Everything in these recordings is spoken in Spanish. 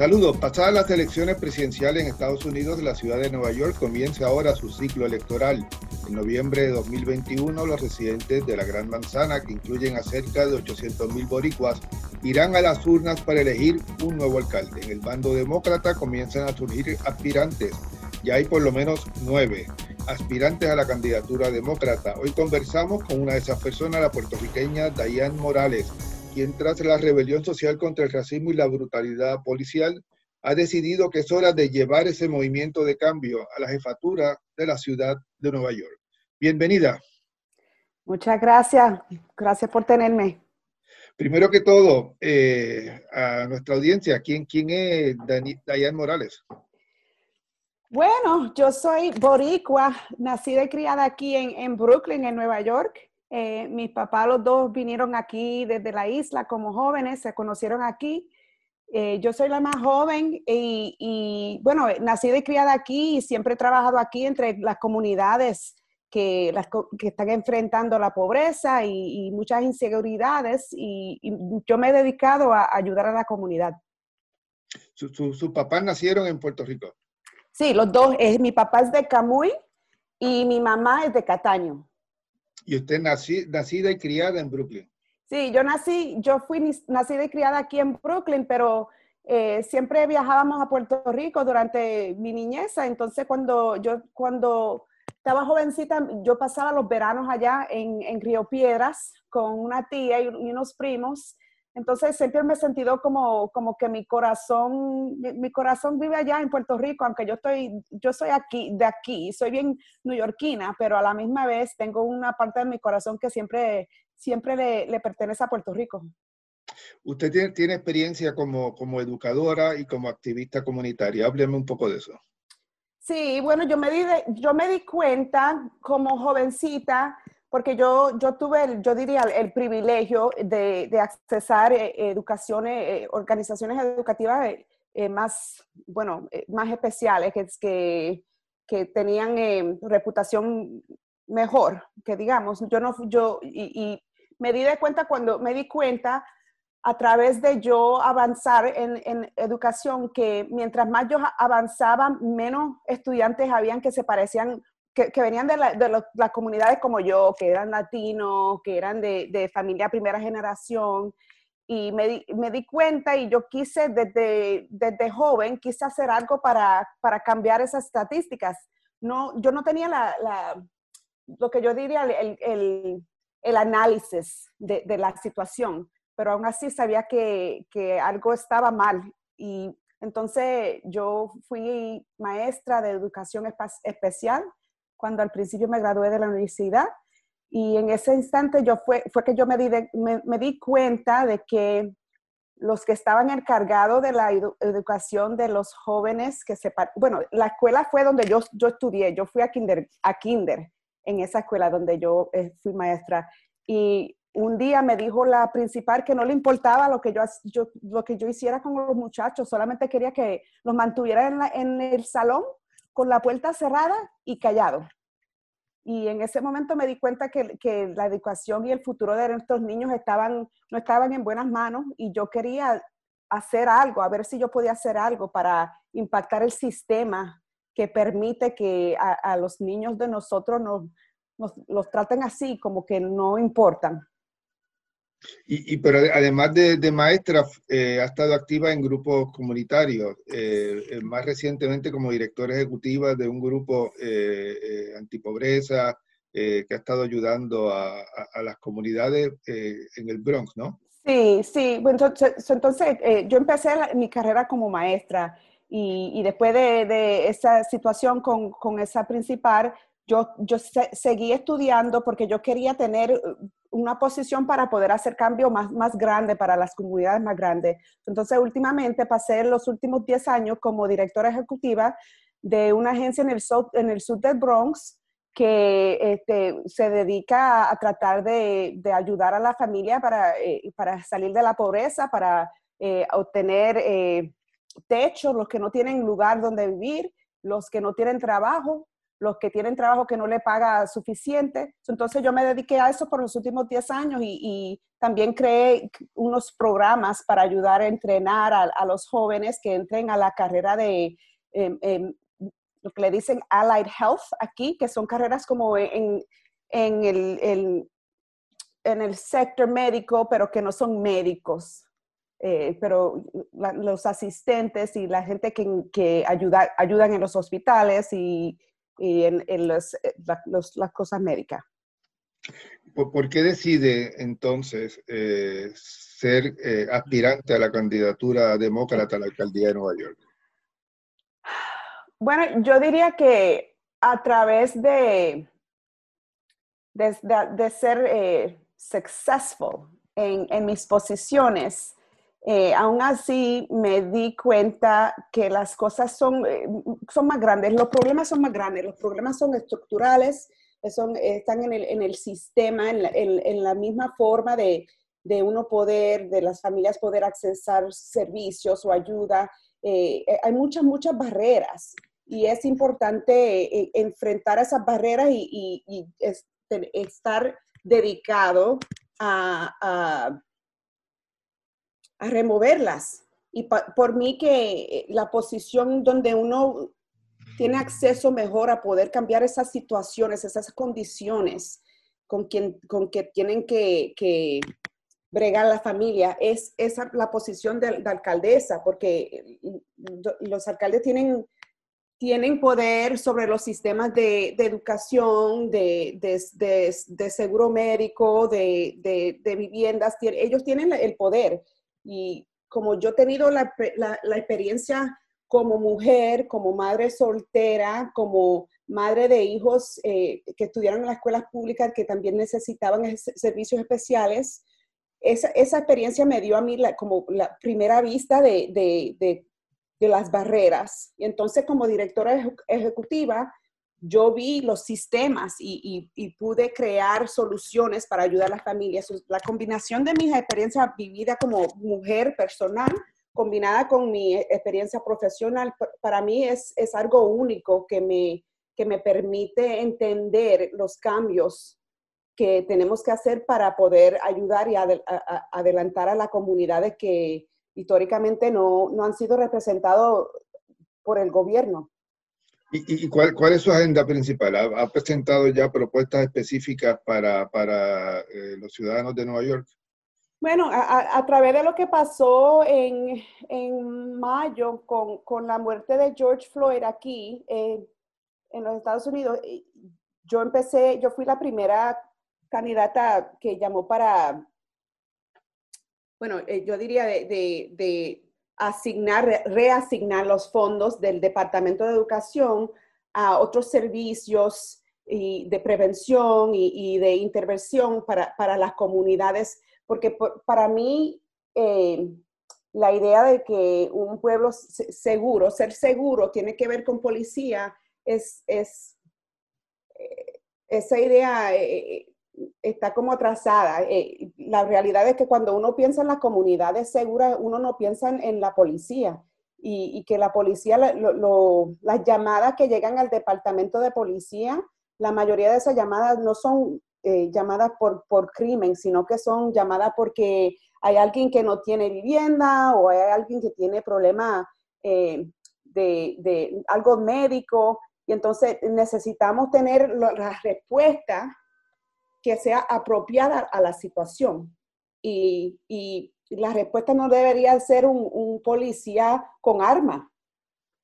Saludos. Pasadas las elecciones presidenciales en Estados Unidos, la ciudad de Nueva York comienza ahora su ciclo electoral. En noviembre de 2021, los residentes de la Gran Manzana, que incluyen a cerca de 800.000 boricuas, irán a las urnas para elegir un nuevo alcalde. En el bando demócrata comienzan a surgir aspirantes. Ya hay por lo menos nueve aspirantes a la candidatura demócrata. Hoy conversamos con una de esas personas, la puertorriqueña Dayan Morales quien tras la rebelión social contra el racismo y la brutalidad policial ha decidido que es hora de llevar ese movimiento de cambio a la jefatura de la ciudad de Nueva York. Bienvenida. Muchas gracias. Gracias por tenerme. Primero que todo, eh, a nuestra audiencia, ¿quién, quién es Dayan Morales? Bueno, yo soy boricua, nacida y criada aquí en, en Brooklyn, en Nueva York. Eh, mis papás, los dos, vinieron aquí desde la isla como jóvenes, se conocieron aquí. Eh, yo soy la más joven y, bueno, nacida y criada aquí y siempre he trabajado aquí entre las comunidades que, las, que están enfrentando la pobreza y, muchas inseguridades y, yo me he dedicado a ayudar a la comunidad. ¿Sus papás nacieron en Puerto Rico? Sí, los dos. mi papá es de Camuy y mi mamá es de Cataño. ¿Y usted nací, nacida y criada en Brooklyn? Sí, yo nací, yo fui nacida y criada aquí en Brooklyn, pero eh, siempre viajábamos a Puerto Rico durante mi niñez. Entonces, cuando yo cuando estaba jovencita, yo pasaba los veranos allá en, en Río Piedras con una tía y unos primos. Entonces siempre me he sentido como, como que mi corazón, mi, corazón vive allá en Puerto Rico, aunque yo estoy, yo soy aquí, de aquí, soy bien neoyorquina, pero a la misma vez tengo una parte de mi corazón que siempre, siempre le, pertenece a Puerto Rico. Usted tiene, tiene, experiencia como, como educadora y como activista comunitaria. Hábleme un poco de eso. Sí, bueno, yo me di, yo me di cuenta como jovencita porque yo, yo tuve, el, yo diría, el, privilegio de, de accesar eh, educaciones, eh, organizaciones educativas eh, más, bueno, más especiales, que, que, que tenían reputación mejor, que digamos, yo no, yo, y, y, me di de cuenta cuando, me di cuenta a través de yo avanzar en, en, educación que mientras más yo avanzaba, menos estudiantes habían que se parecían que, venían de, las comunidades como yo, que eran latinos, que eran de, familia primera generación, y me di, me di, cuenta y yo quise desde, desde joven, quise hacer algo para, para cambiar esas estadísticas. No, yo no tenía la, lo que yo diría el, el, el análisis de, de, la situación, pero aún así sabía que, que algo estaba mal. Y entonces yo fui maestra de educación especial cuando al principio me gradué de la universidad y en ese instante yo fue, fue que yo me di, me, di cuenta de que los que estaban encargados de la educación de los jóvenes que se... Bueno, la escuela fue donde yo, yo estudié, yo fui a kinder, a kinder en esa escuela donde yo eh, fui maestra. Y un día me dijo la principal que no le importaba lo que yo, yo, lo que yo hiciera con los muchachos, solamente quería que los mantuviera en, en el salón con la puerta cerrada y callado. Y en ese momento me di cuenta que, la educación y el futuro de nuestros niños estaban, no estaban en buenas manos y yo quería hacer algo, a ver si yo podía hacer algo para impactar el sistema que permite que a, los niños de nosotros nos, nos, los traten así, como que no importan. Y, pero además de, maestra, eh, ha estado activa en grupos comunitarios, eh, eh, más recientemente como directora ejecutiva de un grupo antipobreza que ha estado ayudando a, las comunidades en el Bronx, ¿no? Sí, sí. Bueno, entonces, yo empecé mi carrera como maestra y, después de, esa situación con, con esa principal, yo, yo seguí estudiando porque yo quería tener una posición para poder hacer cambio más, más grande para las comunidades más grandes. Entonces, últimamente pasé los últimos 10 años como directora ejecutiva de una agencia en el, sur, en el sur del Bronx que este, se dedica a, tratar de, de, ayudar a la familia para, eh, para salir de la pobreza, para eh, obtener eh, techo, los que no tienen lugar donde vivir, los que no tienen trabajo, los que tienen trabajo que no le paga suficiente. Entonces yo me dediqué a eso por los últimos 10 años y, también creé unos programas para ayudar a entrenar a, los jóvenes que entren a la carrera de em, em, lo que le dicen Allied Health aquí, que son carreras como en, en el, en el sector médico, pero que no son médicos. Eh, pero los asistentes y la gente que, que ayuda, ayudan en los hospitales y, y en, en los, eh, las cosas médicas. ¿Por, qué decide entonces eh, ser aspirante a la candidatura demócrata a la alcaldía de Nueva York? Bueno, yo diría que a través de, de, de, ser successful en, en, mis posiciones, eh, aún así me di cuenta que las cosas son, eh, son más grandes, los problemas son más grandes, los problemas son estructurales, son, están en el, en el sistema, en la, en, la, misma forma de, de, uno poder, de las familias poder accesar servicios o ayuda. Eh, hay muchas, muchas barreras y es importante enfrentar esas barreras y, y, estar dedicado a a removerlas. Y por mí que eh, la posición donde uno tiene acceso mejor a poder cambiar esas situaciones, esas condiciones con, quien, con que tienen que, que bregar la familia, es esa la posición de, la alcaldesa, porque mm, los alcaldes tienen, tienen poder sobre los sistemas de, de educación, de, de, de, seguro médico, de, viviendas, ellos tienen el poder y como yo he tenido la, experiencia como mujer, como madre soltera, como madre de hijos eh, que estudiaron en las escuelas públicas que también necesitaban servicios especiales, esa, experiencia me dio a mí como la primera vista de, las barreras. Y entonces como directora ejecutiva, yo vi los sistemas y, pude crear soluciones para ayudar a las familias. La combinación de mis experiencias vividas como mujer personal, combinada con mi experiencia profesional, para mí es, algo único que me, que me permite entender los cambios que tenemos que hacer para poder ayudar y adelantar a la comunidades que históricamente no, no han sido representados por el gobierno. ¿Y, cuál, cuál, es su agenda principal? ¿Ha, presentado ya propuestas específicas para, para eh, los ciudadanos de Nueva York? Bueno, a, través de lo que pasó en, en mayo con, con, la muerte de George Floyd aquí eh, en los Estados Unidos, eh, yo empecé, yo fui la primera candidata que llamó para, bueno, yo diría de asignar, reasignar los fondos del Departamento de Educación a otros servicios de prevención y, de intervención para, para, las comunidades, porque para mí eh, la idea de que un pueblo seguro, ser seguro, tiene que ver con policía, es, es eh, esa idea eh, está como atrasada. Eh, la realidad es que cuando uno piensa en las comunidades seguras, uno no piensa en, la policía y, que la policía, las llamadas que llegan al departamento de policía, la mayoría de esas llamadas no son eh, llamadas por, por crimen, sino que son llamadas porque hay alguien que no tiene vivienda o hay alguien que tiene problemas eh, de, de algo médico. Y entonces necesitamos tener las respuestas que sea apropiada a la situación. Y, la respuesta no debería ser un, policía con arma,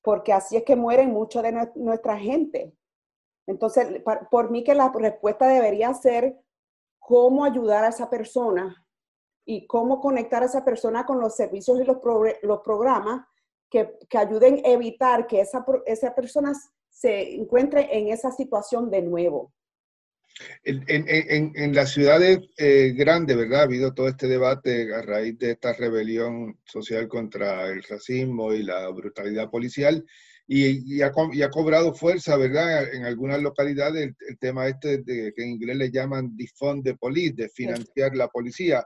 porque así es que mueren mucho de nuestra gente. Entonces, por mí que la respuesta debería ser cómo ayudar a esa persona y cómo conectar a esa persona con los servicios y los, los programas que, que, ayuden a evitar que esa, esa persona se encuentre en esa situación de nuevo. En, en, en, las ciudades eh, grandes, ¿verdad? Ha habido todo este debate a raíz de esta rebelión social contra el racismo y la brutalidad policial y, ha, y ha, cobrado fuerza, ¿verdad? En algunas localidades el, tema este de, que en inglés le llaman defund the police, de financiar la policía.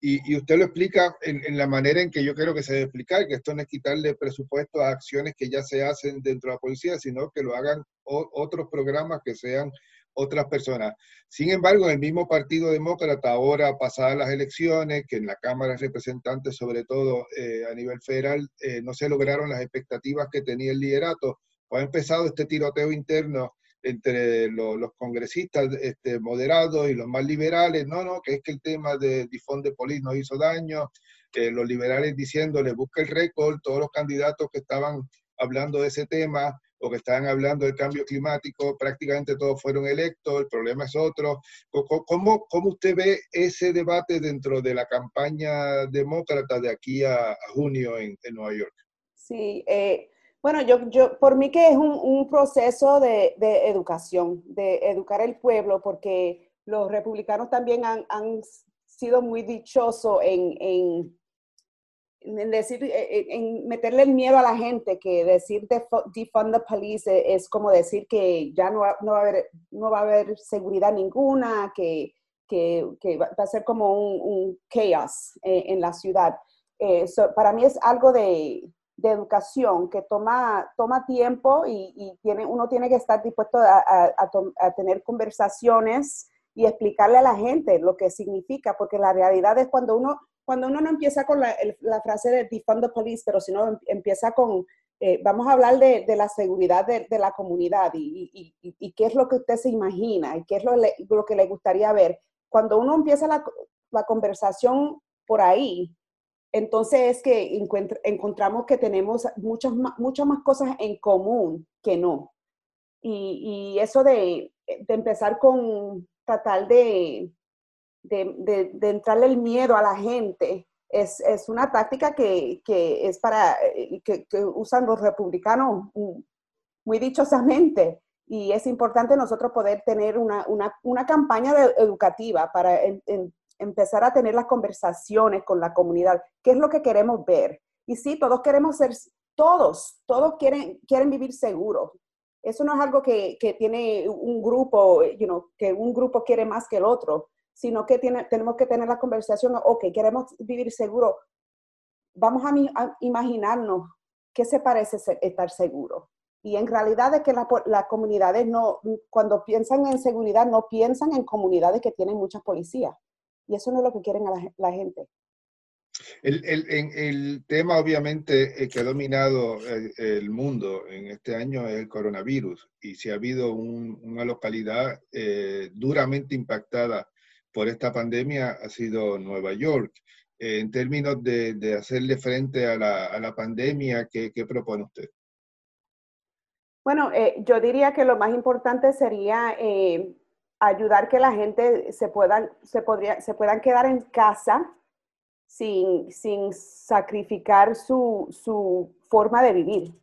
Y, y, usted lo explica en, la manera en que yo creo que se debe explicar, que esto no es quitarle presupuesto a acciones que ya se hacen dentro de la policía, sino que lo hagan otros programas que sean otras personas. Sin embargo, en el mismo Partido Demócrata, ahora pasadas las elecciones, que en la Cámara de Representantes, sobre todo eh, a nivel federal, eh, no se lograron las expectativas que tenía el liderato, pues ha empezado este tiroteo interno entre los congresistas este, moderados y los más liberales, no, no, que es que el tema de Difón de Polis nos hizo daño, los liberales diciéndole busca el récord, todos los candidatos que estaban hablando de ese tema o que estaban hablando del cambio climático, prácticamente todos fueron electos, el problema es otro. ¿Cómo, cómo usted ve ese debate dentro de la campaña demócrata de aquí a, junio en, en, Nueva York? Sí, eh, bueno, yo, yo, por mí que es un, un proceso de, de, educación, de educar el pueblo, porque los republicanos también han, han sido muy dichosos en, en en decir, eh, eh, en meterle el miedo a la gente, que decir defund the police es como decir que ya no va, no va, a, haber, no va a haber seguridad ninguna, que, que, que va a ser como un, un chaos eh, en la ciudad. para mí es algo de, de, educación que toma, toma tiempo y, y, tiene, uno tiene que estar dispuesto a, a, a tener conversaciones y explicarle a la gente lo que significa, porque la realidad es cuando uno cuando uno no empieza con la, frase de defund the police, pero si no em, empieza con, eh, vamos a hablar de, la seguridad de, la comunidad y, qué es lo que usted se imagina y qué es lo, lo que le gustaría ver. Cuando uno empieza la, conversación por ahí, entonces es que encontramos que tenemos muchas, muchas más cosas en común que no. Y, eso de, de empezar con tratar de, de, de, entrarle el miedo a la gente es, es una táctica que, que es para, eh, que, que, usan los republicanos muy dichosamente. Y es importante nosotros poder tener una, una, una campaña educativa para empezar a tener las conversaciones con la comunidad. ¿Qué es lo que queremos ver? Y sí, todos queremos ser, todos, todos quieren, quieren vivir seguros. Eso no es algo que, que tiene un grupo, you know, que un grupo quiere más que el otro sino que tiene, tenemos que tener la conversación, ok, queremos vivir seguro, vamos a, imaginarnos qué se parece estar seguro. Y en realidad es que las comunidades no, cuando piensan en seguridad, no piensan en comunidades que tienen muchas policías. Y eso no es lo que quieren la, gente. El, el, el, tema obviamente eh, que ha dominado el, mundo en este año es el coronavirus y si ha habido una localidad eh, duramente impactada por esta pandemia ha sido Nueva York. Eh, en términos de, hacerle frente a la, pandemia, ¿qué, ¿qué, propone usted? Bueno, eh, yo diría que lo más importante sería eh, ayudar que la gente se puedan, se, podría, se puedan quedar en casa sin, sin sacrificar su, su forma de vivir.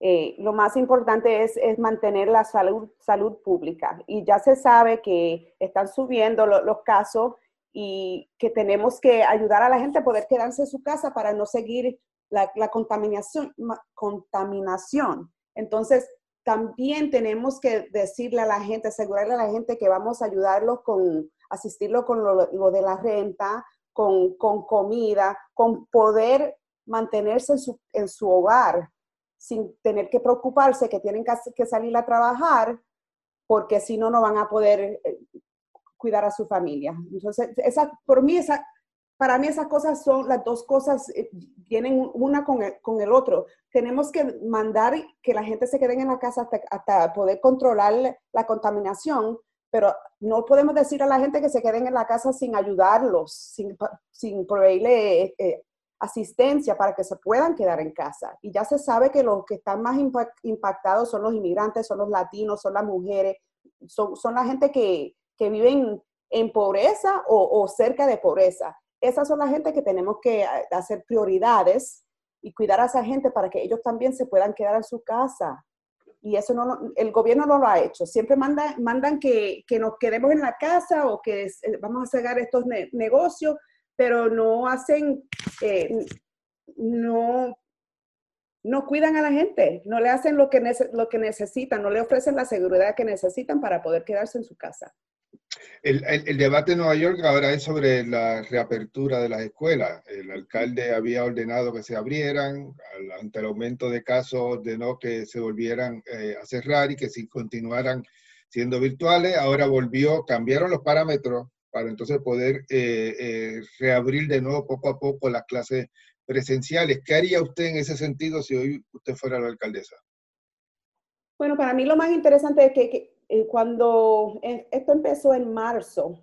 Eh, lo más importante es, es, mantener la salud, salud pública. Y ya se sabe que están subiendo los casos y que tenemos que ayudar a la gente a poder quedarse en su casa para no seguir la, la contaminación, contaminación. Entonces, también tenemos que decirle a la gente, asegurarle a la gente que vamos a ayudarlos con, asistirlo con lo, lo de la renta, con, con, comida, con poder mantenerse en su, en su hogar, sin tener que preocuparse que tienen que salir a trabajar porque si no, no van a poder eh, cuidar a su familia. Entonces, esa, por mí, esa, para mí esas cosas son, las dos cosas eh, vienen una con el, con el, otro. Tenemos que mandar que la gente se quede en la casa hasta, hasta, poder controlar la contaminación, pero no podemos decir a la gente que se queden en la casa sin ayudarlos, sin, sin proveerle eh, asistencia para que se puedan quedar en casa. Y ya se sabe que los que están más impactados son los inmigrantes, son los latinos, son las mujeres, son, son la gente que, que viven en pobreza o, cerca de pobreza. Esas son la gente que tenemos que hacer prioridades y cuidar a esa gente para que ellos también se puedan quedar en su casa. Y eso no, el gobierno no lo ha hecho. Siempre manda, mandan que, que nos quedemos en la casa o que eh, vamos a cerrar estos negocios, pero no hacen, eh, no, no cuidan a la gente, no le hacen lo que, lo que necesitan, no le ofrecen la seguridad que necesitan para poder quedarse en su casa. El, el, debate en Nueva York ahora es sobre la reapertura de las escuelas. El alcalde había ordenado que se abrieran, ante el aumento de casos ordenó que se volvieran eh, a cerrar y que si continuaran siendo virtuales, ahora volvió, cambiaron los parámetros para entonces poder eh, eh, reabrir de nuevo poco a poco las clases presenciales. ¿Qué haría usted en ese sentido si hoy usted fuera la alcaldesa? Bueno, para mí lo más interesante es que, eh, cuando esto empezó en marzo,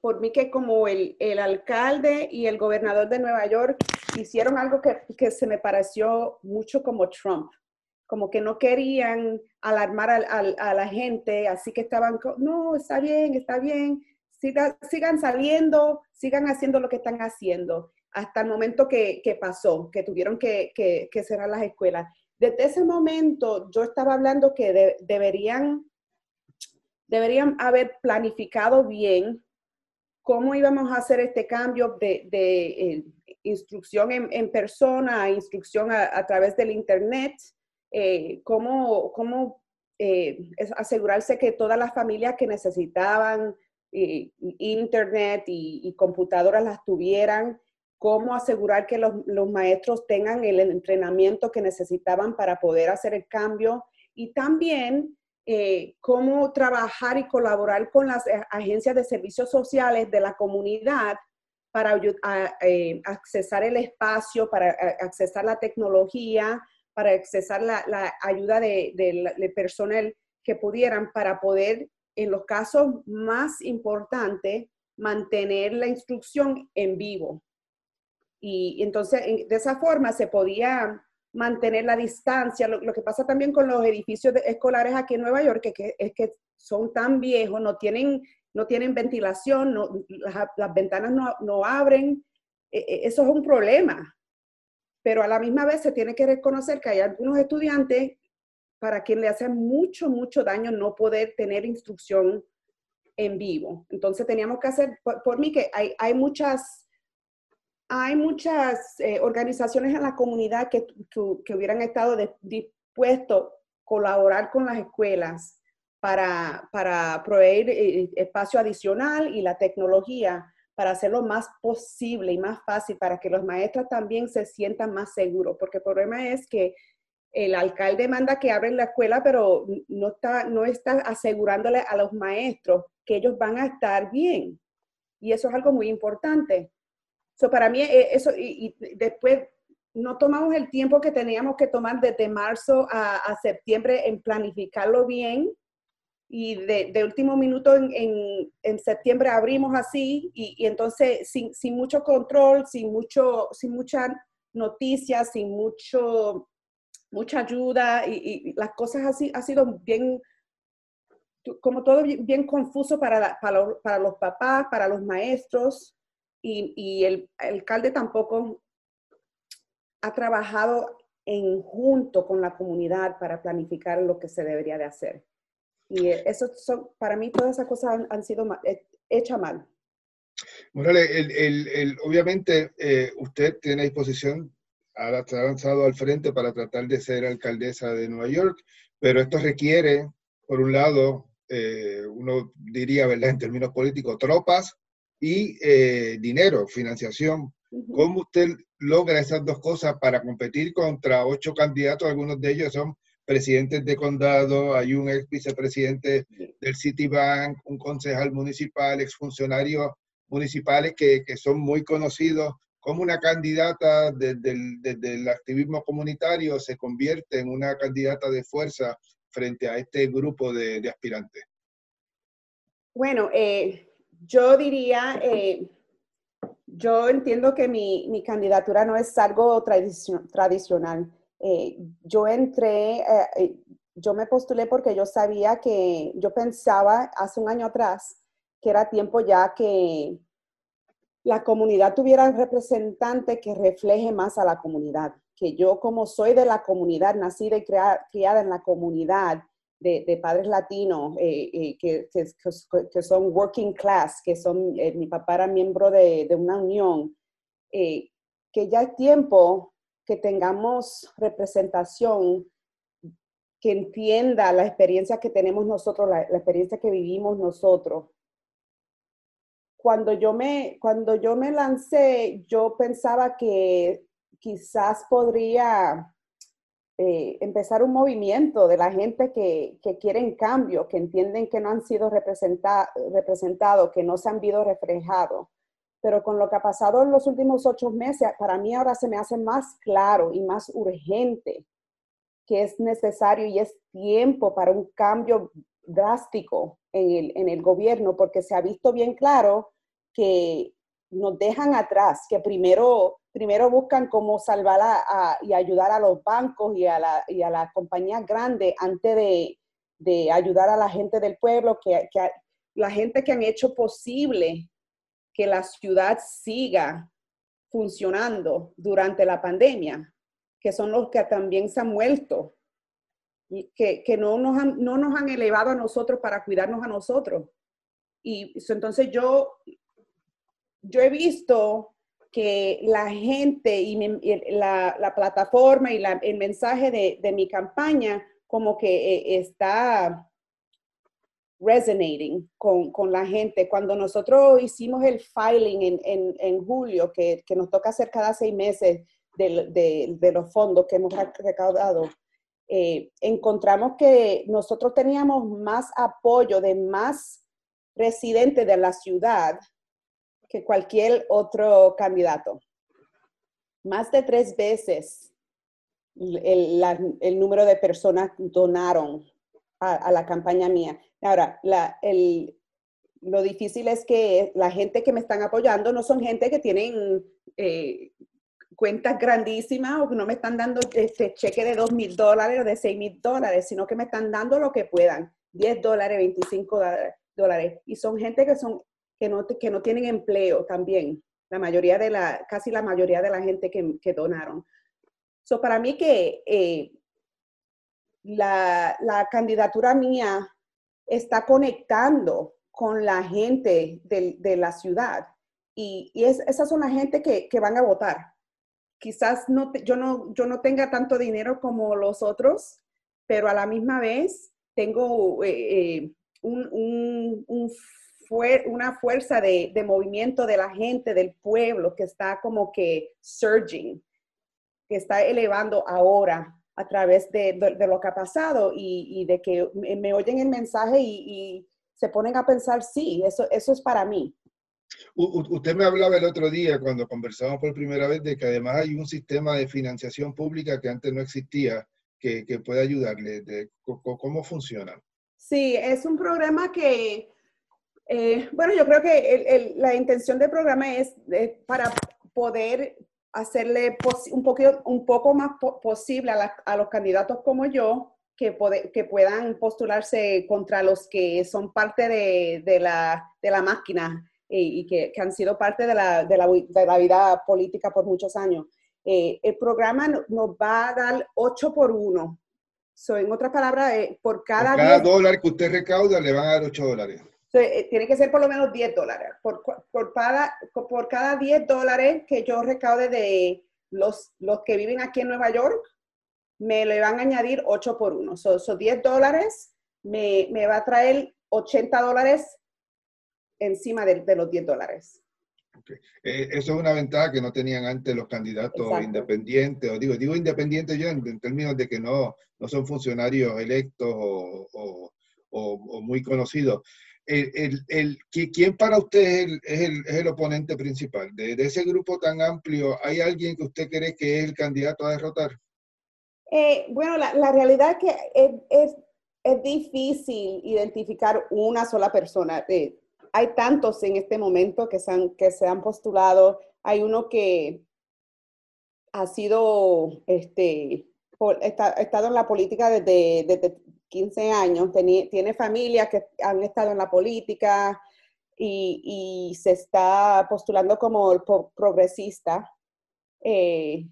por mí que como el, el, alcalde y el gobernador de Nueva York hicieron algo que, que se me pareció mucho como Trump como que no querían alarmar a, la gente, así que estaban, no, está bien, está bien, sigan saliendo, sigan haciendo lo que están haciendo, hasta el momento que, pasó, que tuvieron que, cerrar las escuelas. Desde ese momento yo estaba hablando que deberían, deberían haber planificado bien cómo íbamos a hacer este cambio de, eh, instrucción en, persona a instrucción a, través del Internet, eh, cómo, cómo eh, asegurarse que todas las familias que necesitaban eh, internet y, computadoras las tuvieran, cómo asegurar que los, maestros tengan el entrenamiento que necesitaban para poder hacer el cambio y también cómo trabajar y colaborar con las agencias de servicios sociales de la comunidad para accesar el espacio, para accesar la tecnología, para accesar la, ayuda de, personal que pudieran para poder, en los casos más importantes, mantener la instrucción en vivo. Y entonces, de esa forma se podía mantener la distancia. Lo, que pasa también con los edificios escolares aquí en Nueva York que, es que son tan viejos, no tienen, no tienen ventilación, las, ventanas no, no abren. E, e, eso es un problema pero a la misma vez se tiene que reconocer que hay algunos estudiantes para quien le hace mucho, mucho daño no poder tener instrucción en vivo. Entonces teníamos que hacer, por, mí que hay, hay muchas, hay muchas eh, organizaciones en la comunidad que, que, hubieran estado dispuestos a colaborar con las escuelas para, para proveer eh, espacio adicional y la tecnología para hacerlo más posible y más fácil para que los maestros también se sientan más seguros, porque el problema es que el alcalde manda que abren la escuela, pero no está, no está asegurándole a los maestros que ellos van a estar bien. Y eso es algo muy importante. So, para mí, eh, eso, y, después no tomamos el tiempo que teníamos que tomar desde marzo a, septiembre en planificarlo bien y de, último minuto en, en, septiembre abrimos así y, entonces sin, sin, mucho control, sin, mucho, sin mucha noticias, sin mucho, mucha ayuda y, las cosas así ha sido bien, como todo bien, confuso para, para, para, los papás, para los maestros y, y el, el alcalde tampoco ha trabajado en junto con la comunidad para planificar lo que se debería de hacer. Y eso son, para mí todas esas cosas han, sido eh, hechas mal. Morales, el, el, obviamente eh, usted tiene disposición, ha avanzado al frente para tratar de ser alcaldesa de Nueva York, pero esto requiere, por un lado, eh, uno diría, ¿verdad?, en términos políticos, tropas y dinero, financiación. ¿Cómo usted logra esas dos cosas para competir contra ocho candidatos? Algunos de ellos son presidentes de condado, hay un ex vicepresidente del Citibank, un concejal municipal, exfuncionarios municipales que, que son muy conocidos. Como una candidata desde el, activismo comunitario se convierte en una candidata de fuerza frente a este grupo de, aspirantes? Bueno, eh, yo diría, eh, yo entiendo que mi, mi, candidatura no es algo tradicional. Eh, yo entré, eh, eh, yo me postulé porque yo sabía que, yo pensaba hace un año atrás que era tiempo ya que la comunidad tuviera un representante que refleje más a la comunidad, que yo como soy de la comunidad, nacida y criada en la comunidad de, padres latinos, que, que, son working class, que son, mi papá era miembro de, de una unión, que ya es tiempo que tengamos representación que entienda la experiencia que tenemos nosotros, la, experiencia que vivimos nosotros. Cuando yo, me, cuando yo me lancé, yo pensaba que quizás podría eh, empezar un movimiento de la gente que, que quieren cambio, que entienden que no han sido representados, que no se han visto reflejados. Pero con lo que ha pasado en los últimos ocho meses, para mí ahora se me hace más claro y más urgente que es necesario y es tiempo para un cambio drástico en el, en el gobierno, porque se ha visto bien claro que nos dejan atrás, que primero, primero buscan cómo salvar y ayudar a los bancos y a, la, y a las compañías grandes antes de, de, ayudar a la gente del pueblo, que, que la gente que han hecho posible que la ciudad siga funcionando durante la pandemia, que son los que también se han muerto, y que, que no, nos han, no nos han elevado a nosotros para cuidarnos a nosotros. Y entonces yo yo he visto que la gente y la, plataforma y el mensaje de, mi campaña como que eh, está resonating con, la gente. Cuando nosotros hicimos el filing en, julio, que, nos toca hacer cada seis meses de, los fondos que hemos recaudado, eh, encontramos que nosotros teníamos más apoyo de más residentes de la ciudad que cualquier otro candidato. Más de tres veces el, número de personas donaron a, la campaña mía. Ahora, el, lo difícil es que la gente que me están apoyando no son gente que tienen eh, cuentas grandísimas o que no me están dando este cheque de dos mil dólares o de seis mil dólares, sino que me están dando lo que puedan, 10 dólares, 25 dólares. Y son gente que son que no, que no tienen empleo también, la mayoría de la, casi la mayoría de la gente que, que donaron. So, para mí que eh, la, la, candidatura mía está conectando con la gente de, de la ciudad y, y es, esas son la gente que, que van a votar. Quizás no yo, no, yo no tenga tanto dinero como los otros, pero a la misma vez tengo eh, eh, un, un, un fue una fuerza de, movimiento de la gente, del pueblo, que está como que surging, que está elevando ahora a través de, lo que ha pasado y, de que me, oyen el mensaje y, se ponen a pensar, sí, eso, eso es para mí. usted me hablaba el otro día cuando conversamos por primera vez de que además hay un sistema de financiación pública que antes no existía que, puede ayudarle. De, ¿Cómo funciona? Sí, es un programa que eh, bueno, yo creo que la intención del programa es para poder hacerle un, poquito, un poco más posible a, los candidatos como yo que, que puedan postularse contra los que son parte de, la, de la, máquina eh, y, que, que, han sido parte de la, de la, vida política por muchos años. Eh, el programa nos va a dar 8 por 1. So, en otras palabras, por cada, por cada dólar que usted recauda, le van a dar 8 dólares. Eh, tiene que ser por lo menos 10 dólares. Por, por, cada, por cada 10 dólares que yo recaude de los, los que viven aquí en Nueva York, me le van a añadir 8 por 1. Son so 10 dólares me, me, va a traer 80 dólares encima de, de los 10 dólares. Eh, eso es una ventaja que no tenían antes los candidatos independientes, o digo, digo independientes ya en, términos de que no, no son funcionarios electos o, o, o muy conocidos el, el, ¿quién para usted es el, es el, oponente principal? De, ese grupo tan amplio, ¿hay alguien que usted cree que es el candidato a derrotar? Eh, bueno, la, la, realidad es que es, es, es, difícil identificar una sola persona. Eh, hay tantos en este momento que se han, que se han postulado. Hay uno que ha sido, este, está, estado en la política desde, desde 15 años, tiene familias que han estado en la política y, se está postulando como progresista. Eh,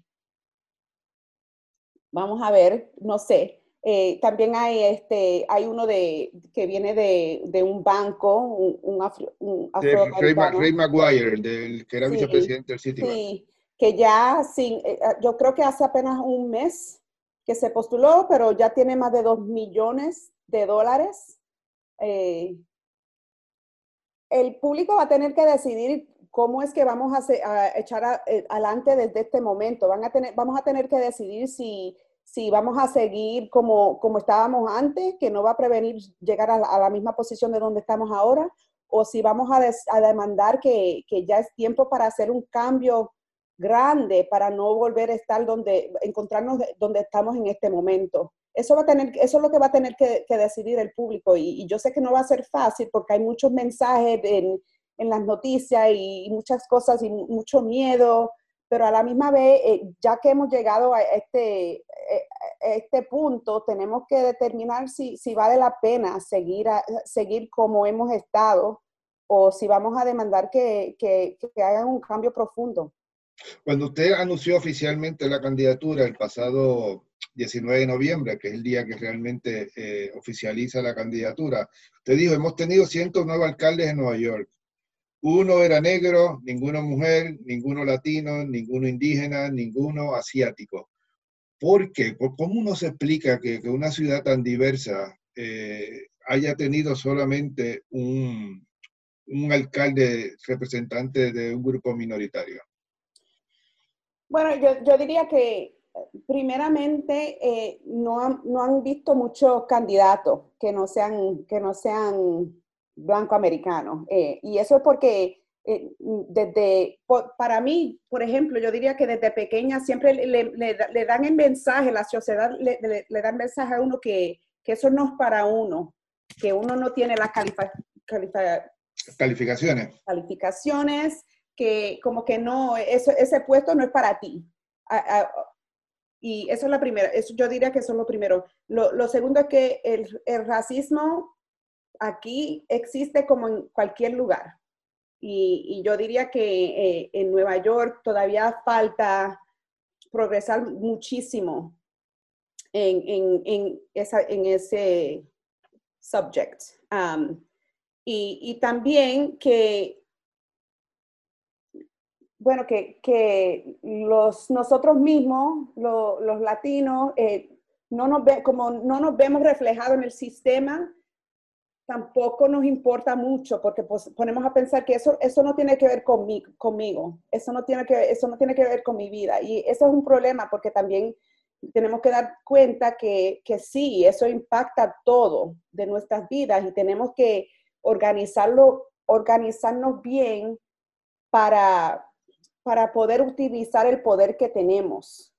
vamos a ver, no sé. Eh, también hay, este, hay uno de, que viene de, un banco, un, un, Ray, Maguire, del, que era vicepresidente del Citibank. Sí, que ya, sin, eh, yo creo que hace apenas un mes que se postuló, pero ya tiene más de dos millones de dólares. Eh, el público va a tener que decidir cómo es que vamos a, echar eh, adelante desde este momento. Van a tener, vamos a tener que decidir si, si vamos a seguir como, como estábamos antes, que no va a prevenir llegar a la, misma posición de donde estamos ahora, o si vamos a, demandar que, que, ya es tiempo para hacer un cambio grande para no volver a estar donde, encontrarnos donde estamos en este momento. Eso, va a tener, eso es lo que va a tener que, decidir el público y, yo sé que no va a ser fácil porque hay muchos mensajes en, en las noticias y, muchas cosas y mucho miedo, pero a la misma vez, eh, ya que hemos llegado a este, eh, este punto, tenemos que determinar si, si vale la pena seguir, seguir como hemos estado o si vamos a demandar que, que, que hagan un cambio profundo. Cuando usted anunció oficialmente la candidatura el pasado 19 de noviembre, que es el día que realmente eh, oficializa la candidatura, usted dijo, hemos tenido 109 alcaldes en Nueva York. Uno era negro, ninguno mujer, ninguno latino, ninguno indígena, ninguno asiático. ¿Por qué? ¿Cómo uno se explica que, una ciudad tan diversa eh, haya tenido solamente un, un alcalde representante de un grupo minoritario? Bueno, yo, yo diría que primeramente eh, no, han, no, han, visto muchos candidatos que no sean, que no sean blanco-americanos. Eh, y eso es porque eh, desde, para mí, por ejemplo, yo diría que desde pequeña siempre le, le, dan el mensaje, la sociedad le, le, dan mensaje a uno que, que, eso no es para uno, que uno no tiene las calificaciones. Calificaciones, que como que no, eso, ese puesto no es para ti. y eso es la primera, eso yo diría que eso es lo primero. Lo, lo segundo es que el, el, racismo aquí existe como en cualquier lugar. Y, y yo diría que eh, en Nueva York todavía falta progresar muchísimo en, en, en, esa, en ese subject. Um, y, y, también que bueno, que, los, nosotros mismos, los latinos, eh, no nos ve, como no nos vemos reflejados en el sistema, tampoco nos importa mucho porque pues, ponemos a pensar que eso, eso no tiene que ver conmigo, conmigo, eso, no tiene que, eso no tiene que ver con mi vida. Y eso es un problema porque también tenemos que dar cuenta que, que sí, eso impacta todo de nuestras vidas y tenemos que organizarlo, organizarnos bien para, para poder utilizar el poder que tenemos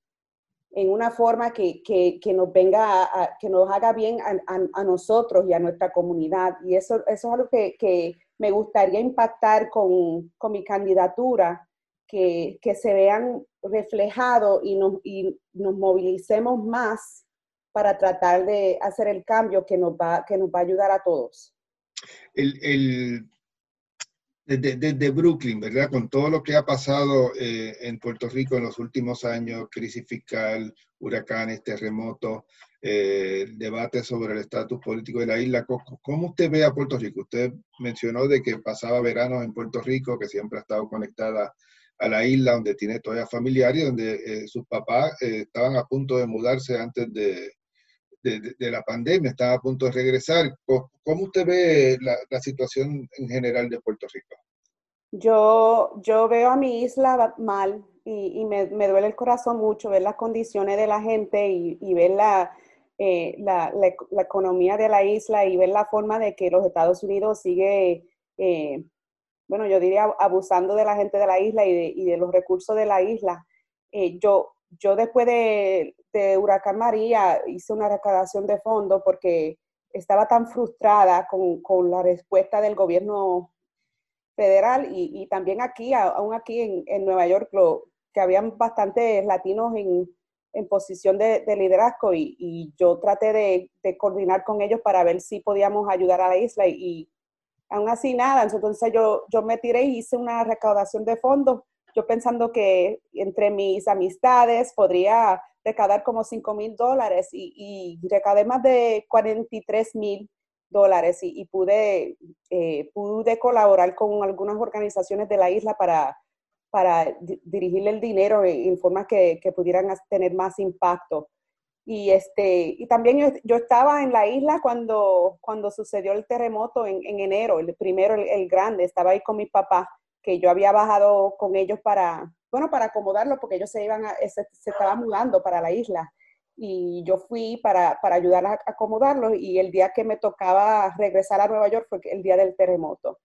en una forma que, nos venga, que nos haga bien a, nosotros y a nuestra comunidad. Y eso, eso es algo que, me gustaría impactar con, mi candidatura, que, se vean reflejados y nos, y nos movilicemos más para tratar de hacer el cambio que nos va, que nos va a ayudar a todos. el, desde, Brooklyn, ¿verdad? Con todo lo que ha pasado eh, en Puerto Rico en los últimos años, crisis fiscal, huracanes, terremotos, eh, debate sobre el estatus político de la isla, ¿cómo usted ve a Puerto Rico? Usted mencionó de que pasaba verano en Puerto Rico, que siempre ha estado conectada a la isla, donde tiene todavía familiares, donde eh, sus papás estaban a punto de mudarse antes de, de, la pandemia, están a punto de regresar. ¿Cómo usted ve la, situación en general de Puerto Rico? Yo, yo veo a mi isla mal y, me, duele el corazón mucho ver las condiciones de la gente y, ver eh, la, la, economía de la isla y ver la forma de que los Estados Unidos sigue, eh, bueno, yo diría abusando de la gente de la isla y de, los recursos de la isla. Eh, yo, yo después de, Huracán María hice una recaudación de fondos porque estaba tan frustrada con, la respuesta del gobierno federal y, también aquí, aún aquí en, Nueva York, que habían bastantes latinos en, posición de, liderazgo y, yo traté de, coordinar con ellos para ver si podíamos ayudar a la isla y, aún así nada. Entonces yo, yo me tiré y hice una recaudación de fondos yo pensando que entre mis amistades podría recaudar como 5 mil dólares y, y, más de 43 mil dólares y, pude, eh, pude colaborar con algunas organizaciones de la isla para, para dirigirle el dinero en, forma que, pudieran tener más impacto. Y, este, y también yo, estaba en la isla cuando, cuando sucedió el terremoto en, en enero, el primero, el, el, grande, estaba ahí con mi papá que yo había bajado con ellos para, bueno, para acomodarlos porque ellos se iban a, se, estaban mudando para la isla. y yo fui para, para ayudar a acomodarlos y el día que me tocaba regresar a Nueva York fue el día del terremoto.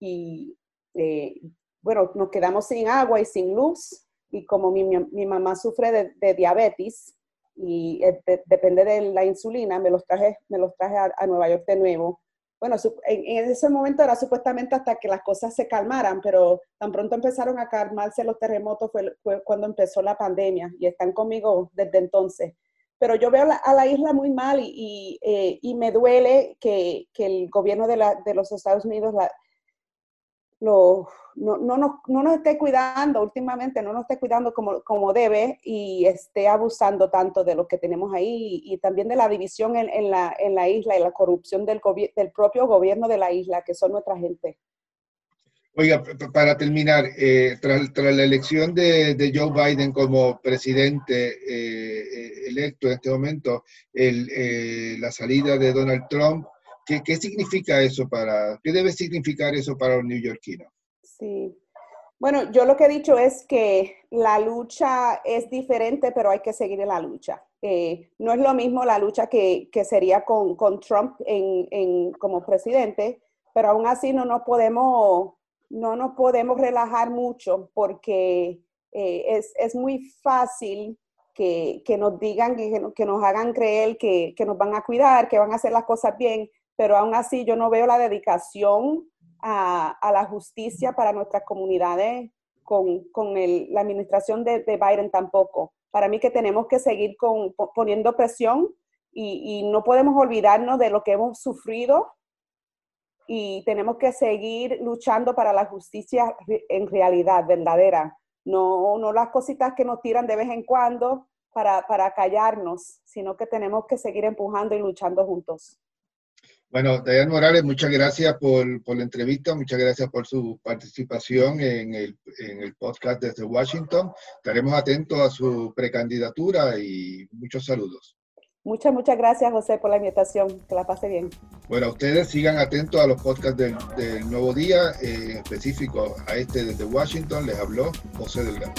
Y eh, bueno, nos quedamos sin agua y sin luz y como mi, mi mamá sufre de, diabetes y eh, depende de la insulina, me los traje, me los traje a, Nueva York de nuevo. Bueno, en, ese momento era supuestamente hasta que las cosas se calmaran, pero tan pronto empezaron a calmarse los terremotos fue, cuando empezó la pandemia y están conmigo desde entonces. Pero yo veo a la isla muy mal y, y, eh, me duele que, que, el gobierno de, la, de los Estados Unidos la, lo, no, no, no, no, nos esté cuidando últimamente, no nos esté cuidando como, como debe y esté abusando tanto de lo que tenemos ahí y, también de la división en, en, la, en, la, isla y la corrupción del, del propio gobierno de la isla, que son nuestra gente. Oiga, para terminar, eh, tras, tras, la elección de, de, Joe Biden como presidente eh, eh, electo en este momento, el, la salida de Donald Trump, ¿qué, ¿qué, significa eso para, qué debe significar eso para los neoyorquinos? Sí, bueno, yo lo que he dicho es que la lucha es diferente, pero hay que seguir en la lucha. no es lo mismo la lucha que, que sería con, con Trump en, en, como presidente, pero aún así no nos podemos no nos podemos relajar mucho porque eh, es, es, muy fácil que, que nos digan, que, que, nos hagan creer que, que, nos van a cuidar, que van a hacer las cosas bien, pero aún así yo no veo la dedicación a, la justicia para nuestras comunidades con, la administración de, de, Biden tampoco. Para mí que tenemos que seguir poniendo presión y, y no podemos olvidarnos de lo que hemos sufrido y tenemos que seguir luchando para la justicia en realidad, verdadera. No, no las cositas que nos tiran de vez en cuando para, para callarnos, sino que tenemos que seguir empujando y luchando juntos. Bueno, Dayan Morales, muchas gracias por, por, la entrevista, muchas gracias por su participación en el, en el podcast desde Washington. Estaremos atentos a su precandidatura y muchos saludos. Muchas, muchas gracias, José, por la invitación. Que la pase bien. Bueno, ustedes sigan atentos a los podcasts del, del Nuevo Día, eh, en específico a este desde Washington. Les habló José Delgado.